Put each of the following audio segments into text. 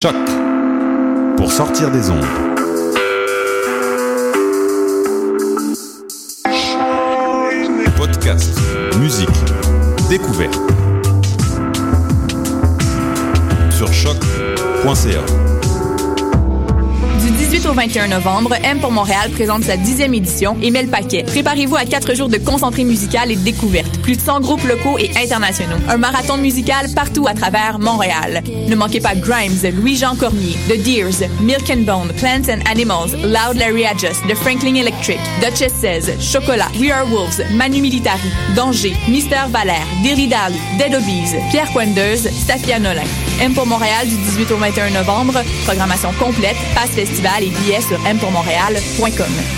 Choc pour sortir des ondes. Podcast, musique, découverte. Sur choc.ca. Du 18 au 21 novembre, M pour Montréal présente sa dixième édition et met le paquet. Préparez-vous à quatre jours de concentré musical et de découverte. Plus de 100 groupes locaux et internationaux. Un marathon musical partout à travers Montréal. Ne manquez pas Grimes, Louis-Jean Cormier, The Deers, Milk Bone, Plants and Animals, Loud Larry Adjust, The Franklin Electric, Duchess Says, Chocolat, We Are Wolves, Manu Militari, Danger, Mister Valère, Dilly Dally, Dead Obies, Pierre Quenders, Safia Nolin. M pour Montréal du 18 au 21 novembre. Programmation complète, passe festival et billets sur mpourmontréal.com.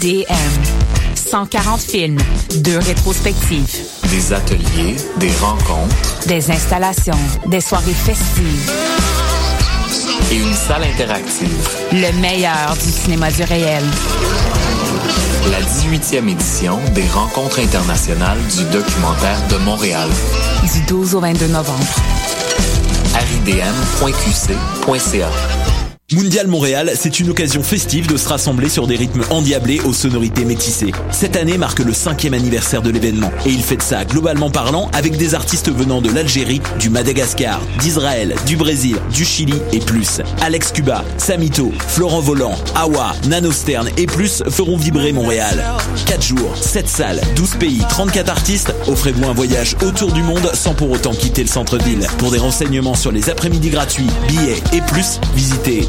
RIDM. 140 films, deux rétrospectives, Des ateliers, des rencontres des installations, des soirées festives, et une salle interactive. le meilleur du cinéma du réel. La 18e édition des rencontres internationales du documentaire de Montréal. Du 12 au 22 novembre. Mondial Montréal, c'est une occasion festive de se rassembler sur des rythmes endiablés aux sonorités métissées. Cette année marque le cinquième anniversaire de l'événement et il fait ça globalement parlant avec des artistes venant de l'Algérie, du Madagascar, d'Israël, du Brésil, du Chili et plus. Alex Cuba, Samito, Florent Volant, Awa, Nanostern et plus feront vibrer Montréal. 4 jours, 7 salles, 12 pays, 34 artistes, offrez-vous un voyage autour du monde sans pour autant quitter le centre-ville. Pour des renseignements sur les après-midi gratuits, billets et plus, visitez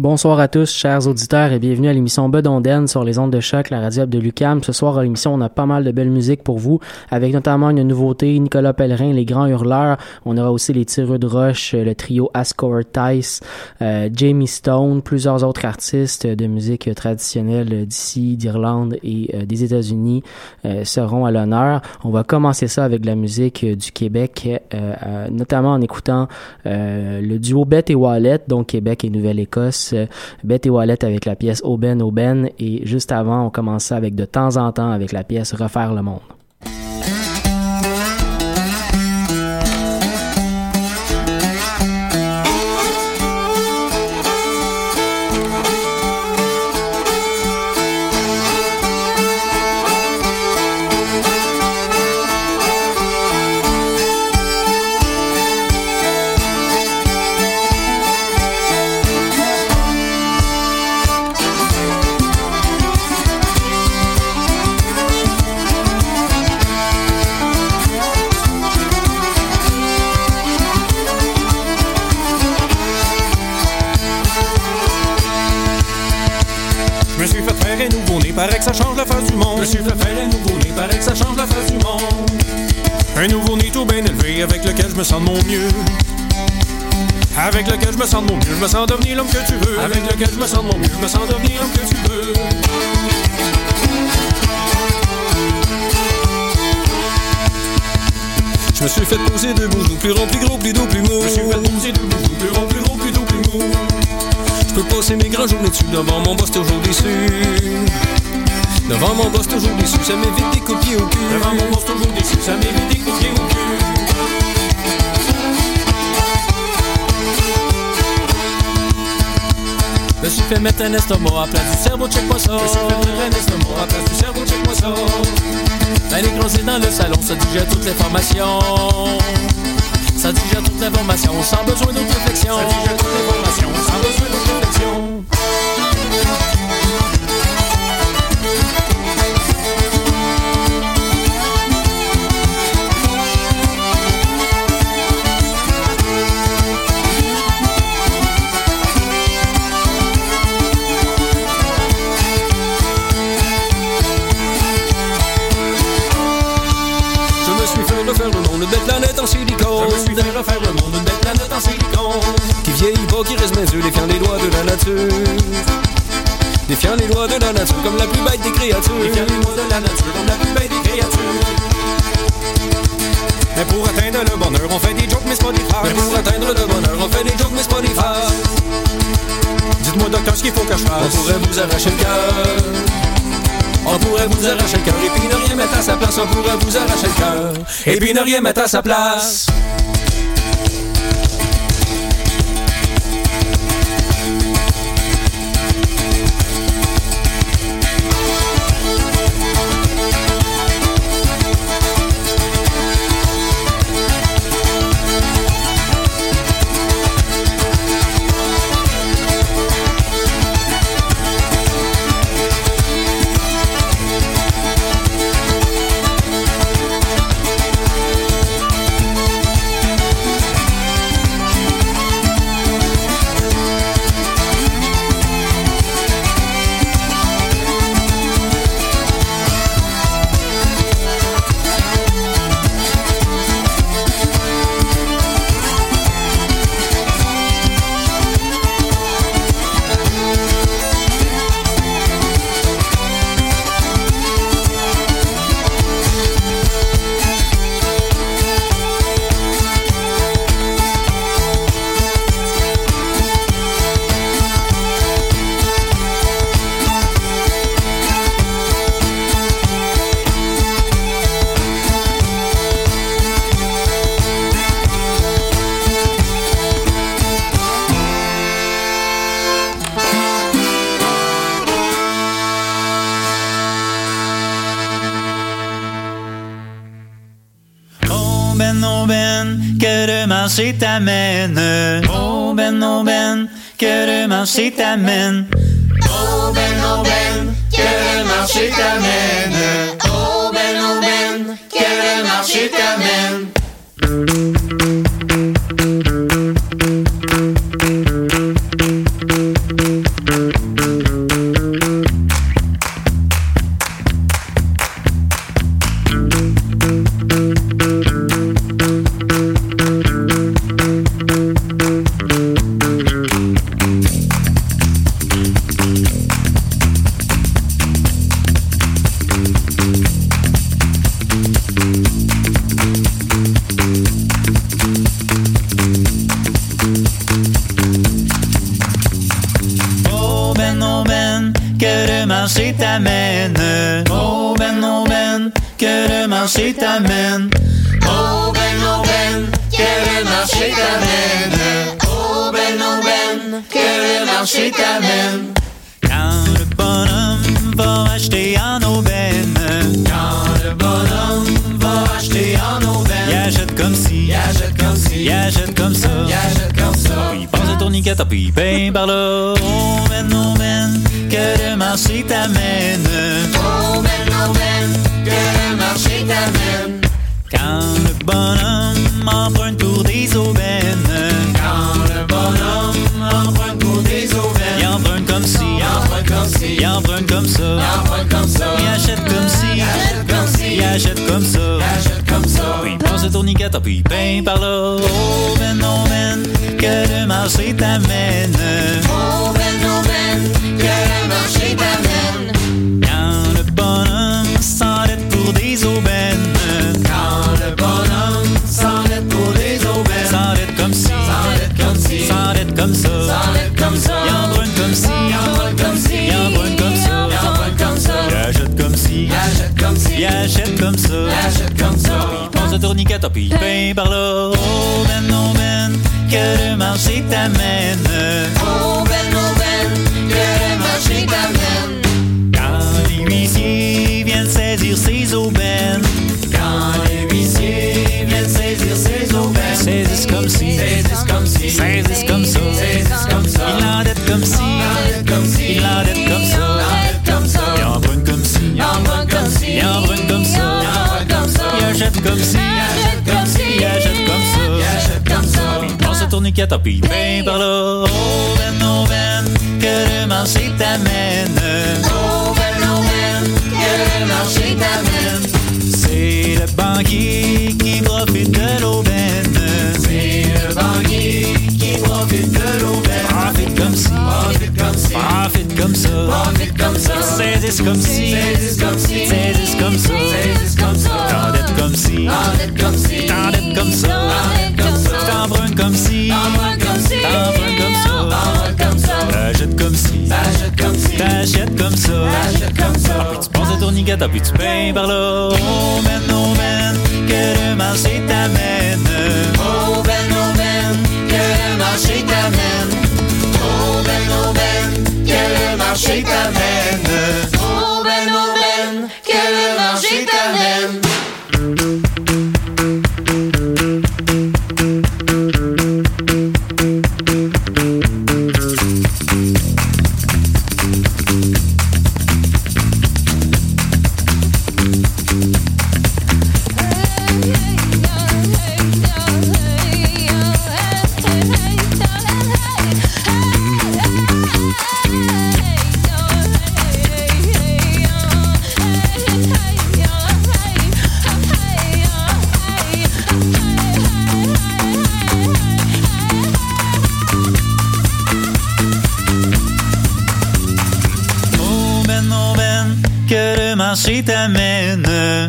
Bonsoir à tous, chers auditeurs, et bienvenue à l'émission Bedonden sur les ondes de choc, la radio de Lucam. Ce soir à l'émission, on a pas mal de belles musiques pour vous, avec notamment une nouveauté, Nicolas Pellerin, Les Grands Hurleurs. On aura aussi les Tireux de Roche, le trio Ascor Tice, euh, Jamie Stone, plusieurs autres artistes de musique traditionnelle d'ici, d'Irlande et euh, des États-Unis euh, seront à l'honneur. On va commencer ça avec la musique euh, du Québec, euh, euh, notamment en écoutant euh, le duo Beth et Wallet, donc Québec et Nouvelle-Écosse. Beth et Wallet avec la pièce Aubaine Aubaine et juste avant on commençait avec de temps en temps avec la pièce Refaire le monde. Paraît que ça change la face du monde. Je me suis fait un nouveau-né, paraît que ça change la face du monde. Un nouveau-né tout bien élevé, avec lequel je me sens de mon mieux. Avec lequel je me sens de mon mieux, je me sens devenir l'homme que tu veux. Avec lequel je me sens de mon mieux, je me sens devenir l'homme que tu veux. Je me suis fait poser debout, plus rond, plus gros, plus doux, plus mou. Je me suis fait poser debout, plus rond, plus gros, plus doux, plus mou. Je peux passer mes grands journées dessus devant mon boss toujours déçu. Devant mon boss toujours déçu, ça m'évite des coups de pied au cul. Devant mon boss toujours déçu, ça m'évite des coups de pied au cul. Je me suis fait mettre un estomac à place du cerveau, check-moi ça. Je me suis fait mettre un estomac à place du cerveau, check-moi ça. Ben grossiers dans le salon, ça digère toutes les formations. Ça digère toute l'information sans besoin d'autre réflexion. Ça digère toute l'information sans besoin d'autre réflexion. Refaire le monde, une belle planète en silicone. Qui vieillit pas, qui reste mes yeux, défiant les lois de la nature. Défiant les lois de la nature comme la plus bête des créatures. Défiant les lois de la nature comme la plus bête des créatures. Mais pour atteindre le bonheur, on fait des jokes, mais c'est pas des phrases. Mais pour atteindre le bonheur, on fait des jokes, mais c'est pas des phrases. Dites-moi, docteur, ce qu'il faut que je fasse. On pourrait vous arracher le cœur. On pourrait vous arracher le cœur et puis ne rien mettre à sa place. On pourrait vous arracher le cœur et puis ne rien mettre à sa place. Marché t'amène. Oh ben, oh ben, que le marché t'amène. Comme ça. Achète comme ça. Il pense le tourniquet, puis il paye par là. Oh ben, oh ben, que le marché t'amène. Oh ben, oh ben, que le marché t'amène. Quand les huissiers viennent saisir ses aubaines. Quand les huissiers viennent saisir ses aubaines. Saisissent comme si. Saisissent comme si. Saisissent comme ça. comme si, elle comme si, elle comme ça, elle comme ça. Prends sa tourniquet, puis viens par là. Oh, ben, oh, ben, que le marché t'amène. Oh, ben, oh, ben, que le marché t'amène. C'est le banquier qui profite de l'aubaine. C'est le banquier qui profite de l'aubaine si, pas vite comme ça, pas vite comme ça, saisissent comme si, saisissent comme si, saisissent comme ça, saisissent comme si, t'endettes comme si, comme ça, t'embrunes comme si, t'embrunes comme ça, comme ça, t'achètes comme si, t'achètes comme ça, t'achètes comme ça, tu penses à tourniquet, puis tu peins par là, oh man, oh man, que le marché t'amène. aceita mene. marché t'amène.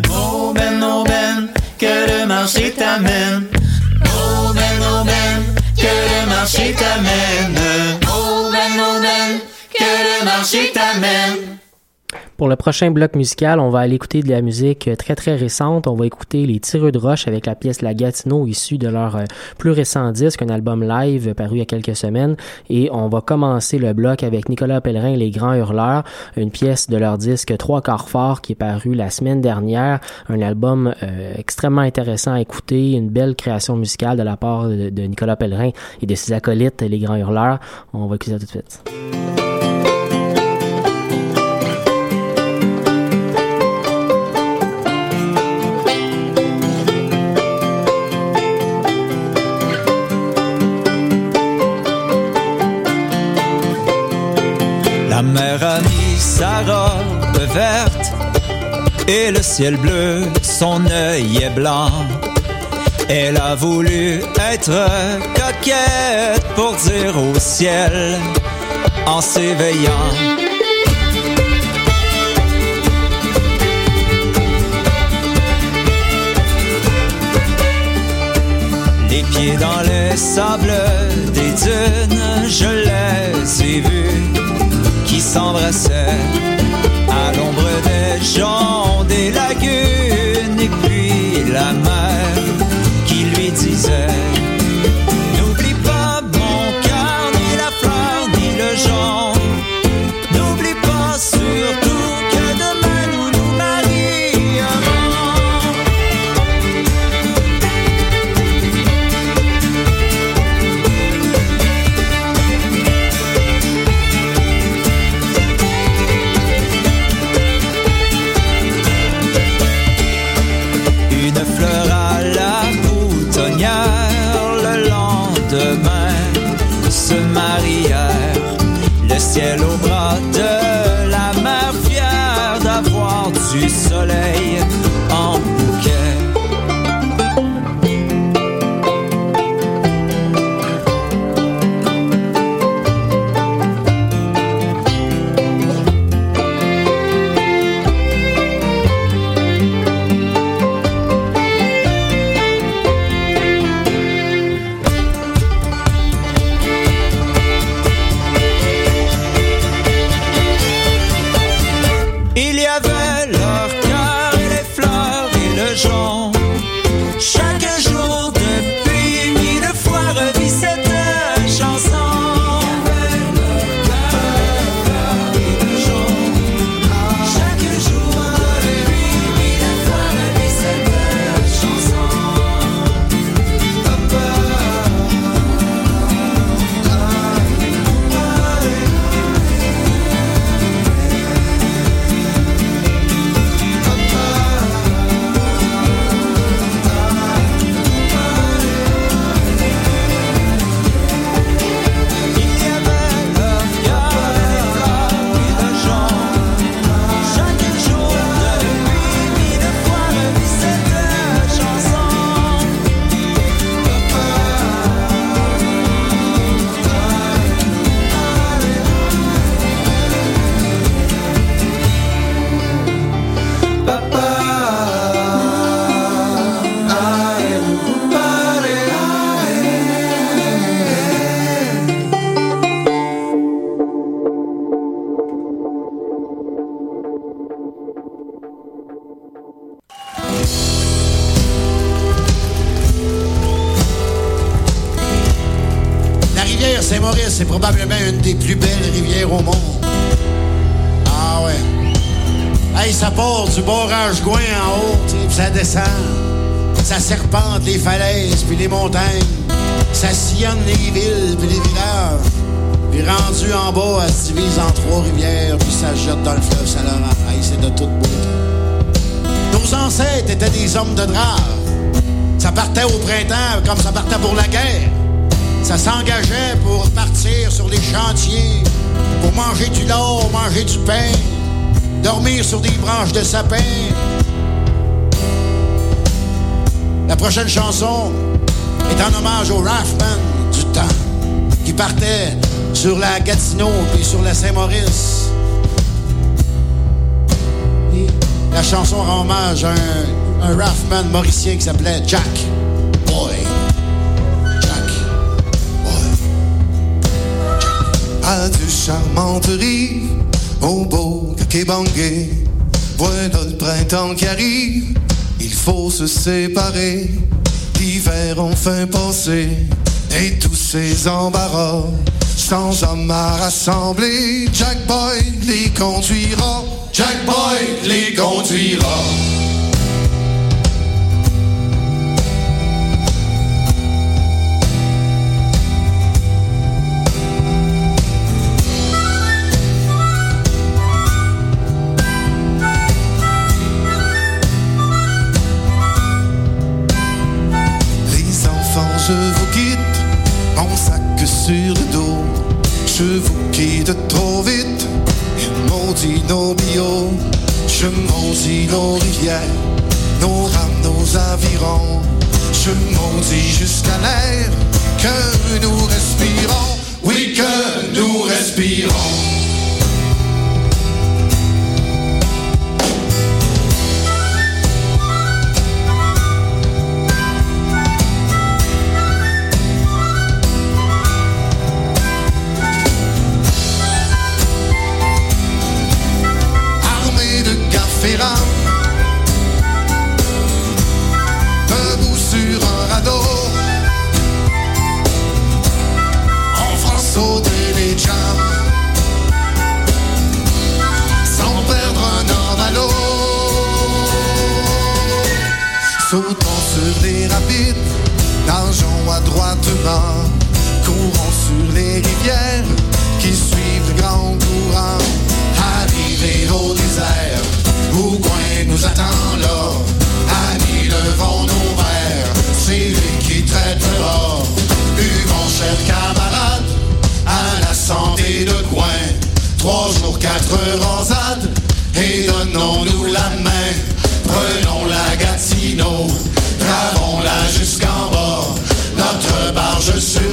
Aubaine, aubaine, que le marché t'amène. Aubaine, aubaine, que le marché t'amène. Pour le prochain bloc musical, on va aller écouter de la musique euh, très très récente. On va écouter les Tireux de Roche avec la pièce La Gatineau issue de leur euh, plus récent disque, un album live paru il y a quelques semaines. Et on va commencer le bloc avec Nicolas Pellerin et les Grands Hurleurs, une pièce de leur disque Trois quarts forts qui est paru la semaine dernière. Un album euh, extrêmement intéressant à écouter, une belle création musicale de la part de, de Nicolas Pellerin et de ses acolytes, les Grands Hurleurs. On va écouter ça tout de suite. La mer a mis sa robe verte et le ciel bleu, son œil est blanc. Elle a voulu être coquette pour dire au ciel en s'éveillant. Les pieds dans le sable des dunes, je les ai vus s'embrassaient à l'ombre des joncs chanson est en hommage au Raffman du temps, qui partait sur la Gatineau et sur la Saint-Maurice. La chanson rend hommage à un, un mauricien qui s'appelait Jack Boy. à de charmantes rives, au beau Kakebangé. Voilà le printemps qui arrive, il faut se séparer. L'hiver enfin passé, et tous ces embarras, sans hommes à rassembler. Jack Boy les conduira, Jack Boy les conduira. Nos rivières, nos rames, nos avirons. Je maudis jusqu'à l'air que nous respirons. Oui, que nous respirons. Trois jours, quatre heures en zad, et donnons-nous la main. Prenons la Gatineau, travons-la jusqu'en bas. Notre barge sur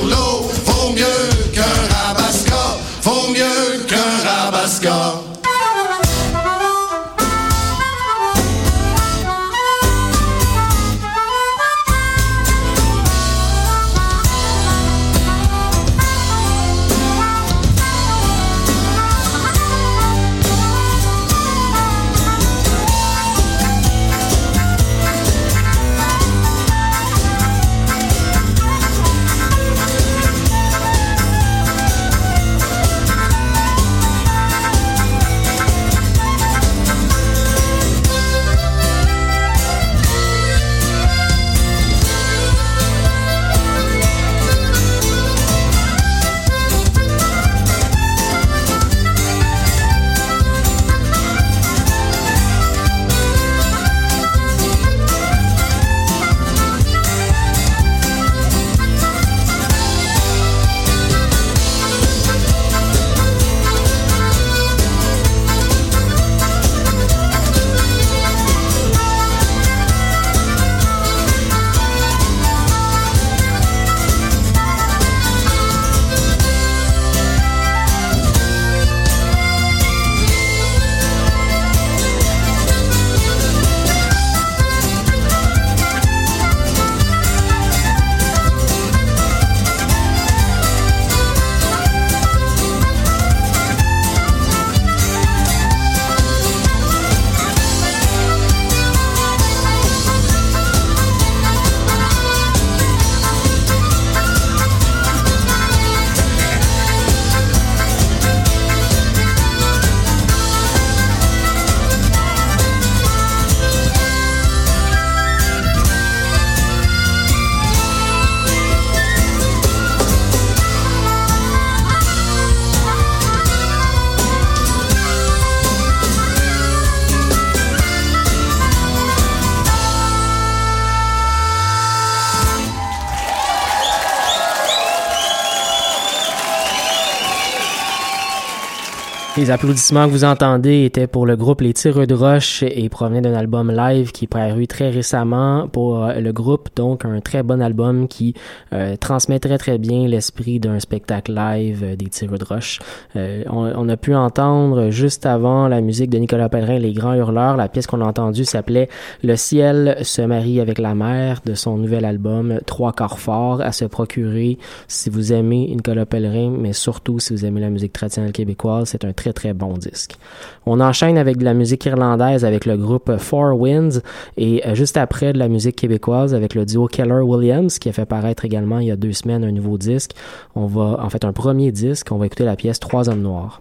Les applaudissements que vous entendez étaient pour le groupe Les Tireux de Roche et provenaient d'un album live qui est paru très récemment pour euh, le groupe. Donc, un très bon album qui euh, transmet très très bien l'esprit d'un spectacle live euh, des Tireux de Roche. On, on, a pu entendre juste avant la musique de Nicolas Pellerin, Les Grands Hurleurs. La pièce qu'on a entendue s'appelait Le ciel se marie avec la mer de son nouvel album Trois corps forts à se procurer si vous aimez Nicolas Pellerin, mais surtout si vous aimez la musique traditionnelle québécoise. C'est un très très bon disque. On enchaîne avec de la musique irlandaise avec le groupe Four Winds et euh, juste après de la musique québécoise avec le duo Keller Williams qui a fait paraître également il y a deux semaines un nouveau disque. On va en fait un premier disque. On va écouter la pièce Trois hommes noirs.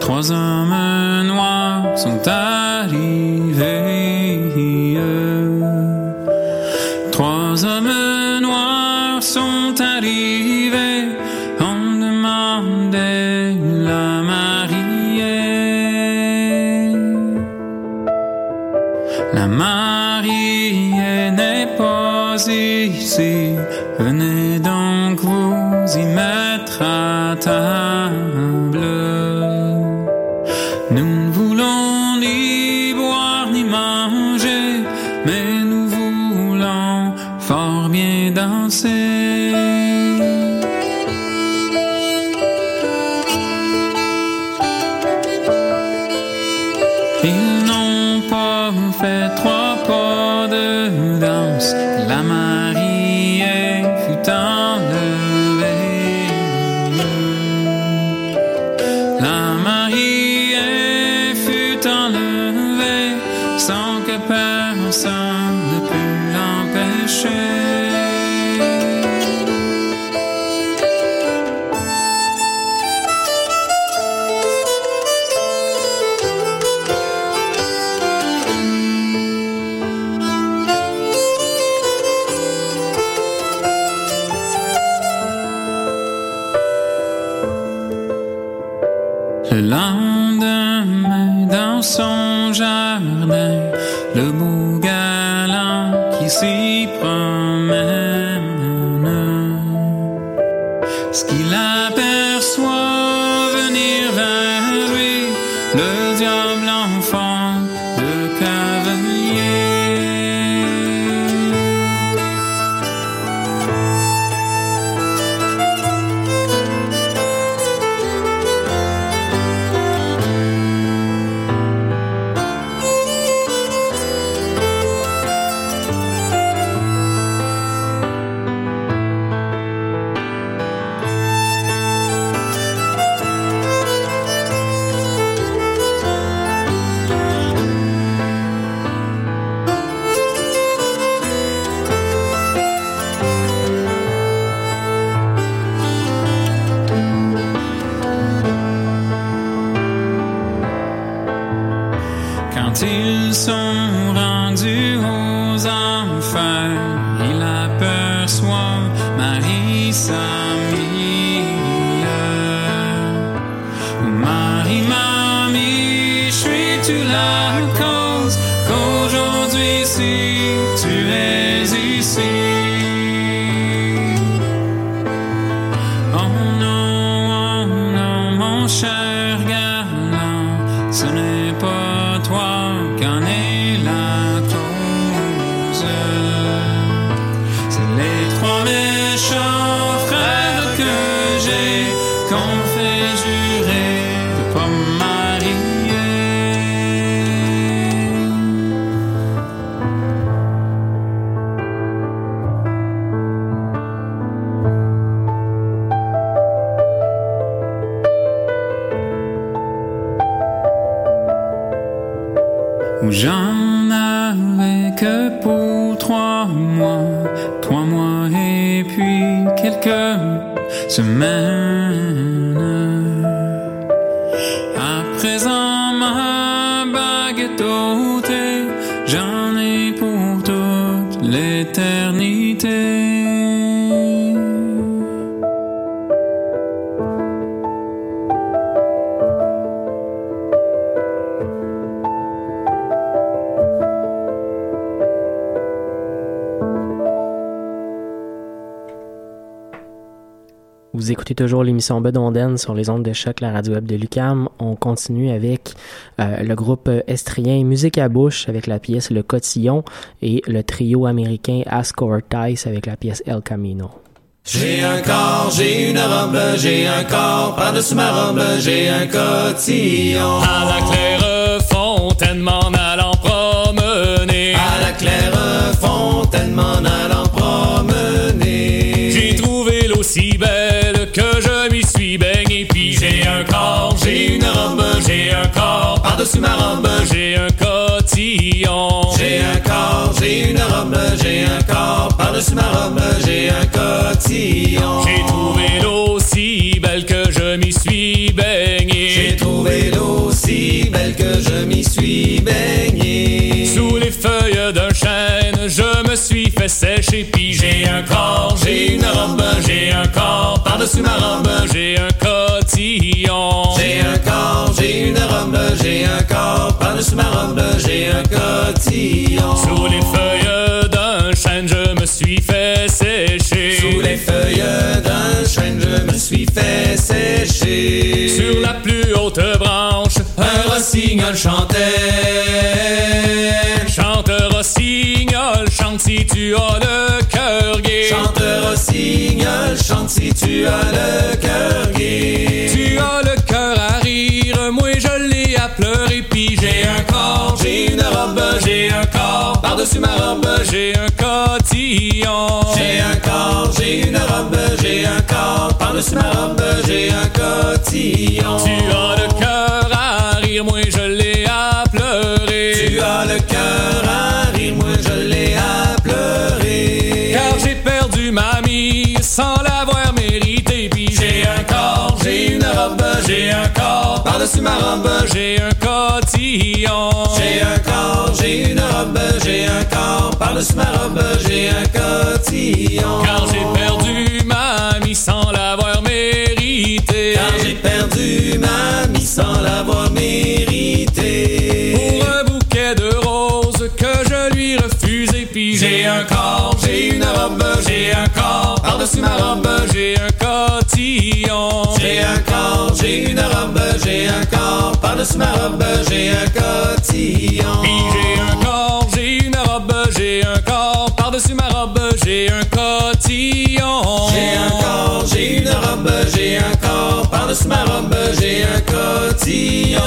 Trois hommes noirs sont arrivés. Trois hommes noirs sont arrivés, on demandait la mariée. La mariée n'est pas ici, venez j'en ai pour toute l'éternité. Vous écoutez toujours l'émission Bedonden sur les ondes de choc, la radio web de Lucam. On continue avec euh, le groupe estrien Musique à bouche avec la pièce Le Cotillon et le trio américain Ascor Tice avec la pièce El Camino. J'ai un corps, j'ai une robe, j'ai un corps, par-dessus ma robe, j'ai un cotillon. À la claire fontaine m'en Par-dessus ma robe, j'ai un cotillon. J'ai un corps, j'ai une robe, j'ai un corps. Par-dessus ma robe, j'ai un cotillon. J'ai trouvé l'eau si belle que je m'y suis baigné. J'ai trouvé l'eau si belle que je m'y suis baigné. Sous les feuilles d'un chêne, je fait sécher. Puis j'ai un corps, j'ai une robe, j'ai un corps. Par-dessus ma robe, j'ai un cotillon. J'ai un corps, j'ai une robe, j'ai un corps. Par-dessus ma robe, j'ai un cotillon. Sous les feuilles d'un chêne, je me suis fait sécher. Sous les feuilles d'un chêne, je me suis fait sécher. Sur la plus haute branche, un rossignol chantait. Chante rossignol, si tu as le cœur gai. Chante rossignol, chante si tu as le cœur gai. Tu as le cœur à rire, moi je l'ai à pleurer. Puis j'ai un corps, j'ai une robe, j'ai un corps. Par-dessus ma robe, j'ai un cotillon. J'ai un corps, j'ai une robe, j'ai un corps. Par-dessus ma robe, j'ai un cotillon. Tu as le cœur à rire, moi je l'ai sans l'avoir mérité. Puis j'ai un corps, j'ai une robe, j'ai un corps. Par-dessus ma robe, j'ai un cotillon. J'ai un corps, j'ai une robe, j'ai un corps. Par-dessus ma robe, j'ai un cotillon. Car j'ai perdu ma mie sans l'avoir mérité. Car j'ai perdu ma mie sans l'avoir mérité. Pour un bouquet de roses que je lui refusais. Puis j'ai un corps, robe, j'ai un corps. Par-dessus ma robe, j'ai un cotillon. J'ai un corps, j'ai une robe, j'ai un corps. Par-dessus ma robe, j'ai un cotillon. Puis j'ai un corps, j'ai une robe, j'ai un corps. Par-dessus ma robe, j'ai un cotillon. J'ai un corps, j'ai une robe, j'ai un corps. Par-dessus ma robe, j'ai un cotillon.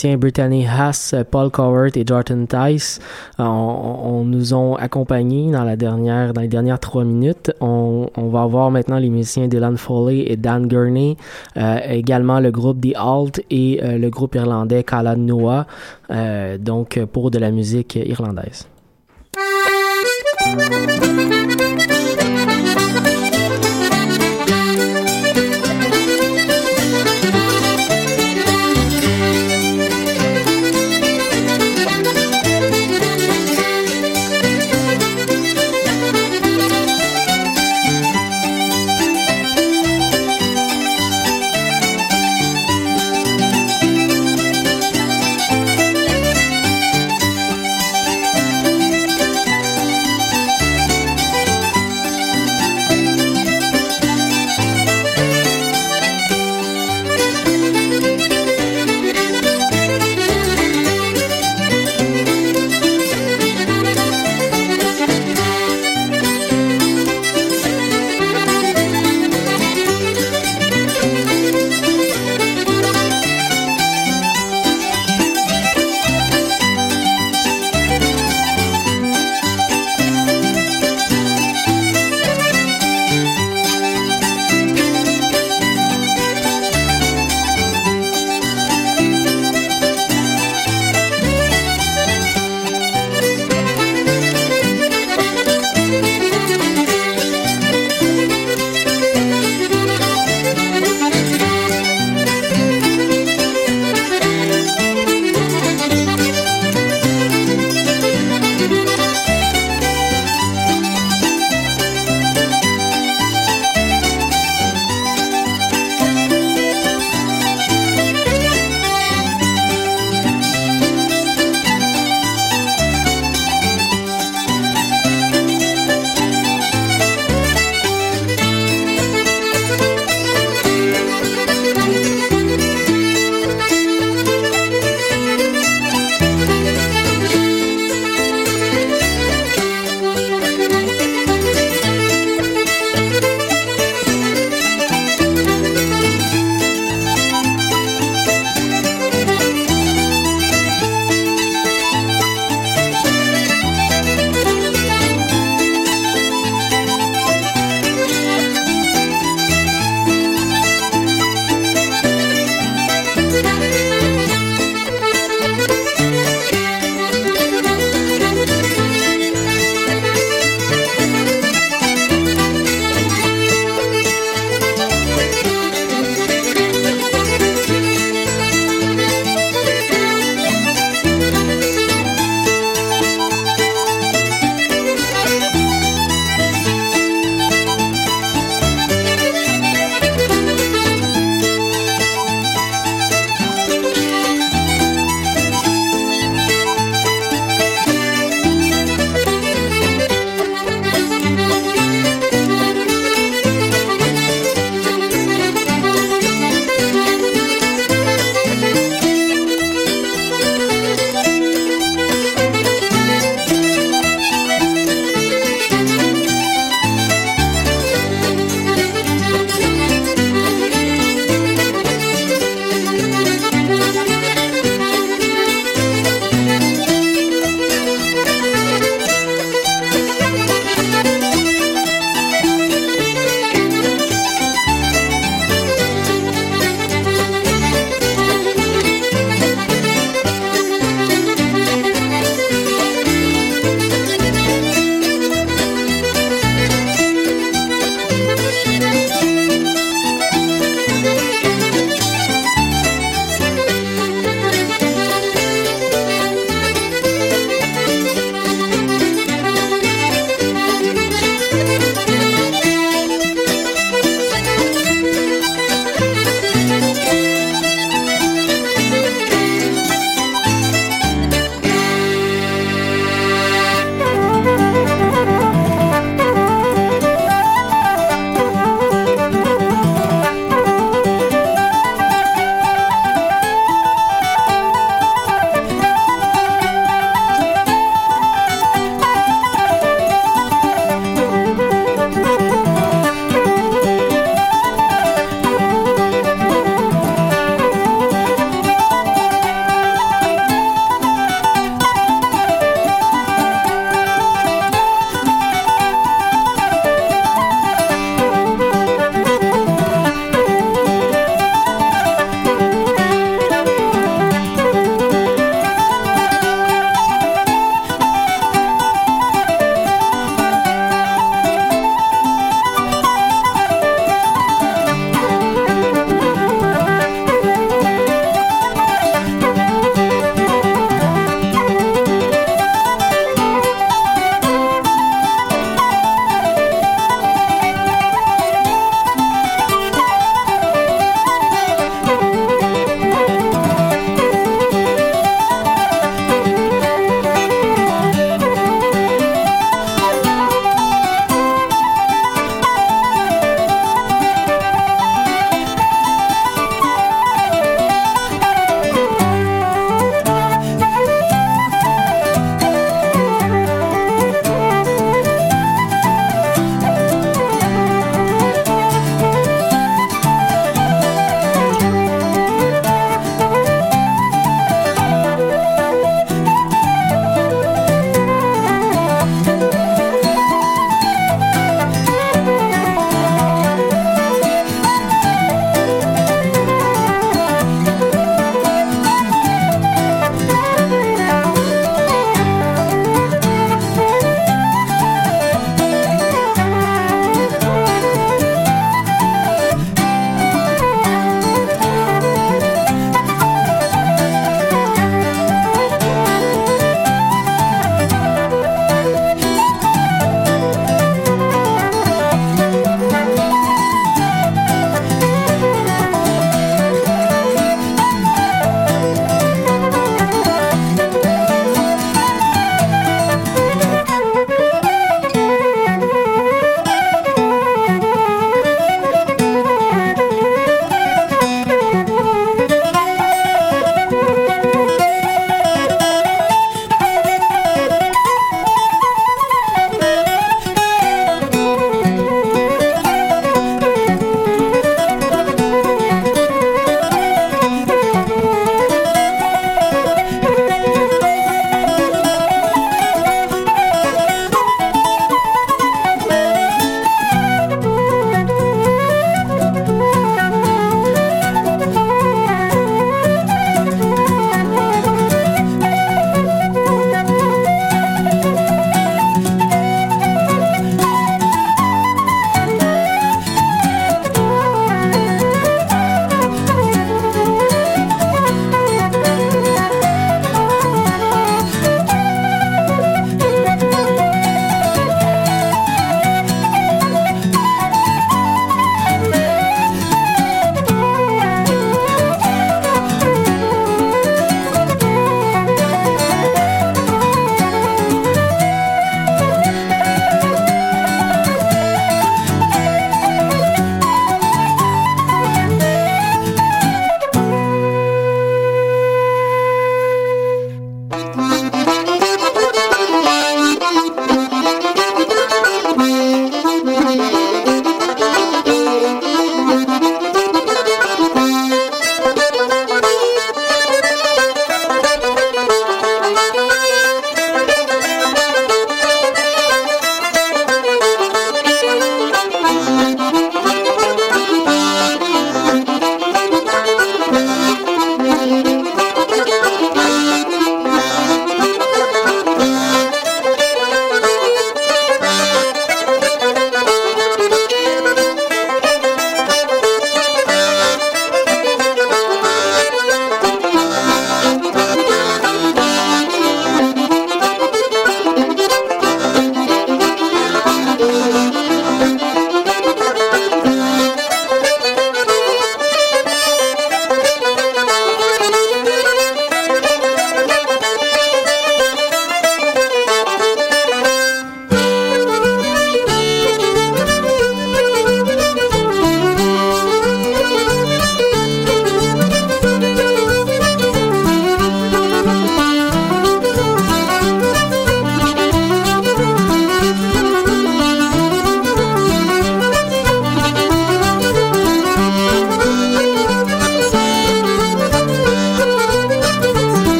Musiciens Brittany Haas, Paul Cowart et Jordan Tice on, on, nous ont accompagnés dans la dernière, dans les dernières trois minutes. On, va avoir maintenant les musiciens Dylan Foley et Dan Gurney, euh, également le groupe The Alt et euh, le groupe irlandais Kala Noah, euh, donc pour de la musique irlandaise.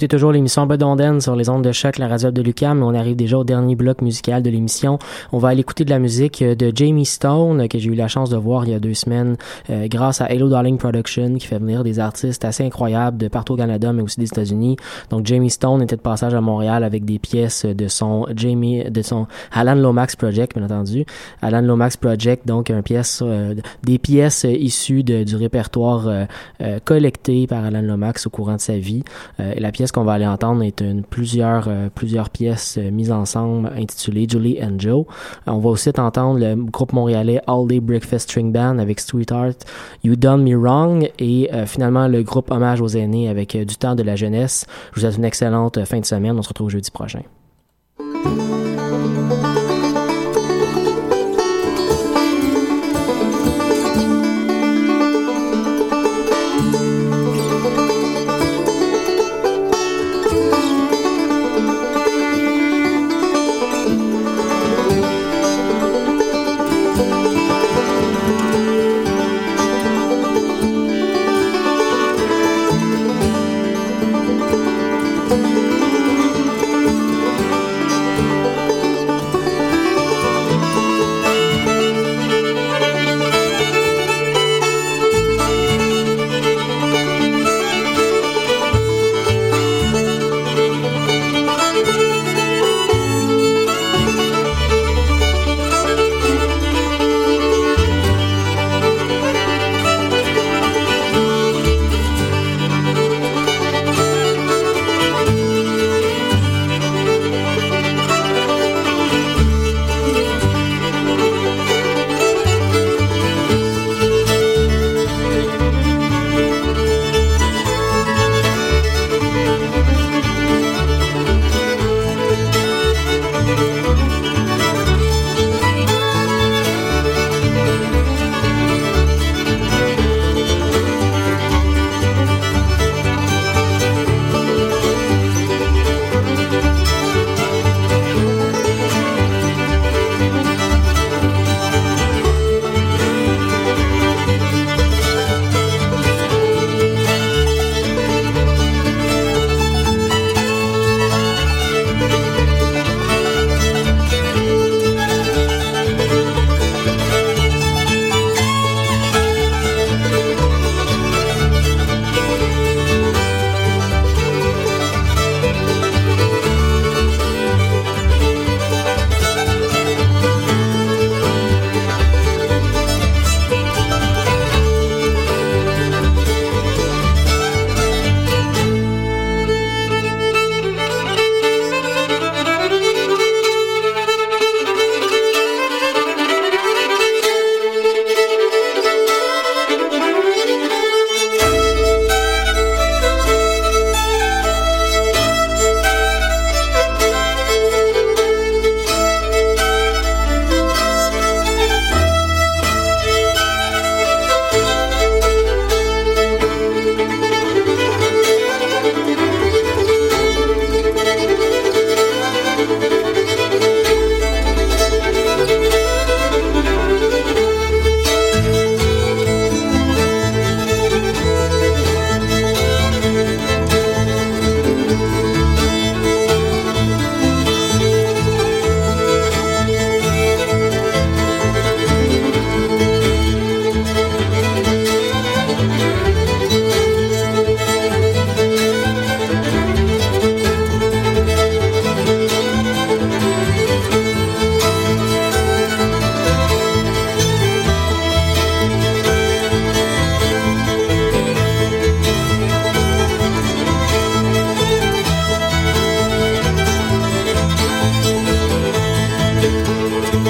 Écoutez toujours l'émission Bedonden sur les ondes de choc, la radio de Lucam. On arrive déjà au dernier bloc musical de l'émission. On va aller écouter de la musique de Jamie Stone, que j'ai eu la chance de voir il y a deux semaines, euh, grâce à Hello Darling Production, qui fait venir des artistes assez incroyables de partout au Canada, mais aussi des États-Unis. Donc Jamie Stone était de passage à Montréal avec des pièces de son Jamie, de son Alan Lomax Project, bien entendu. Alan Lomax Project, donc un pièce, euh, des pièces issues du répertoire euh, collecté par Alan Lomax au courant de sa vie la pièce qu'on va aller entendre est une plusieurs euh, plusieurs pièces euh, mises ensemble intitulées Julie and Joe. Euh, on va aussi entendre le groupe montréalais All Day Breakfast String Band avec Sweetheart, You Done Me Wrong et finalement le groupe Hommage aux aînés avec Du temps de la jeunesse. Je vous souhaite une excellente fin de semaine. On se retrouve jeudi prochain.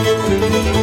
Música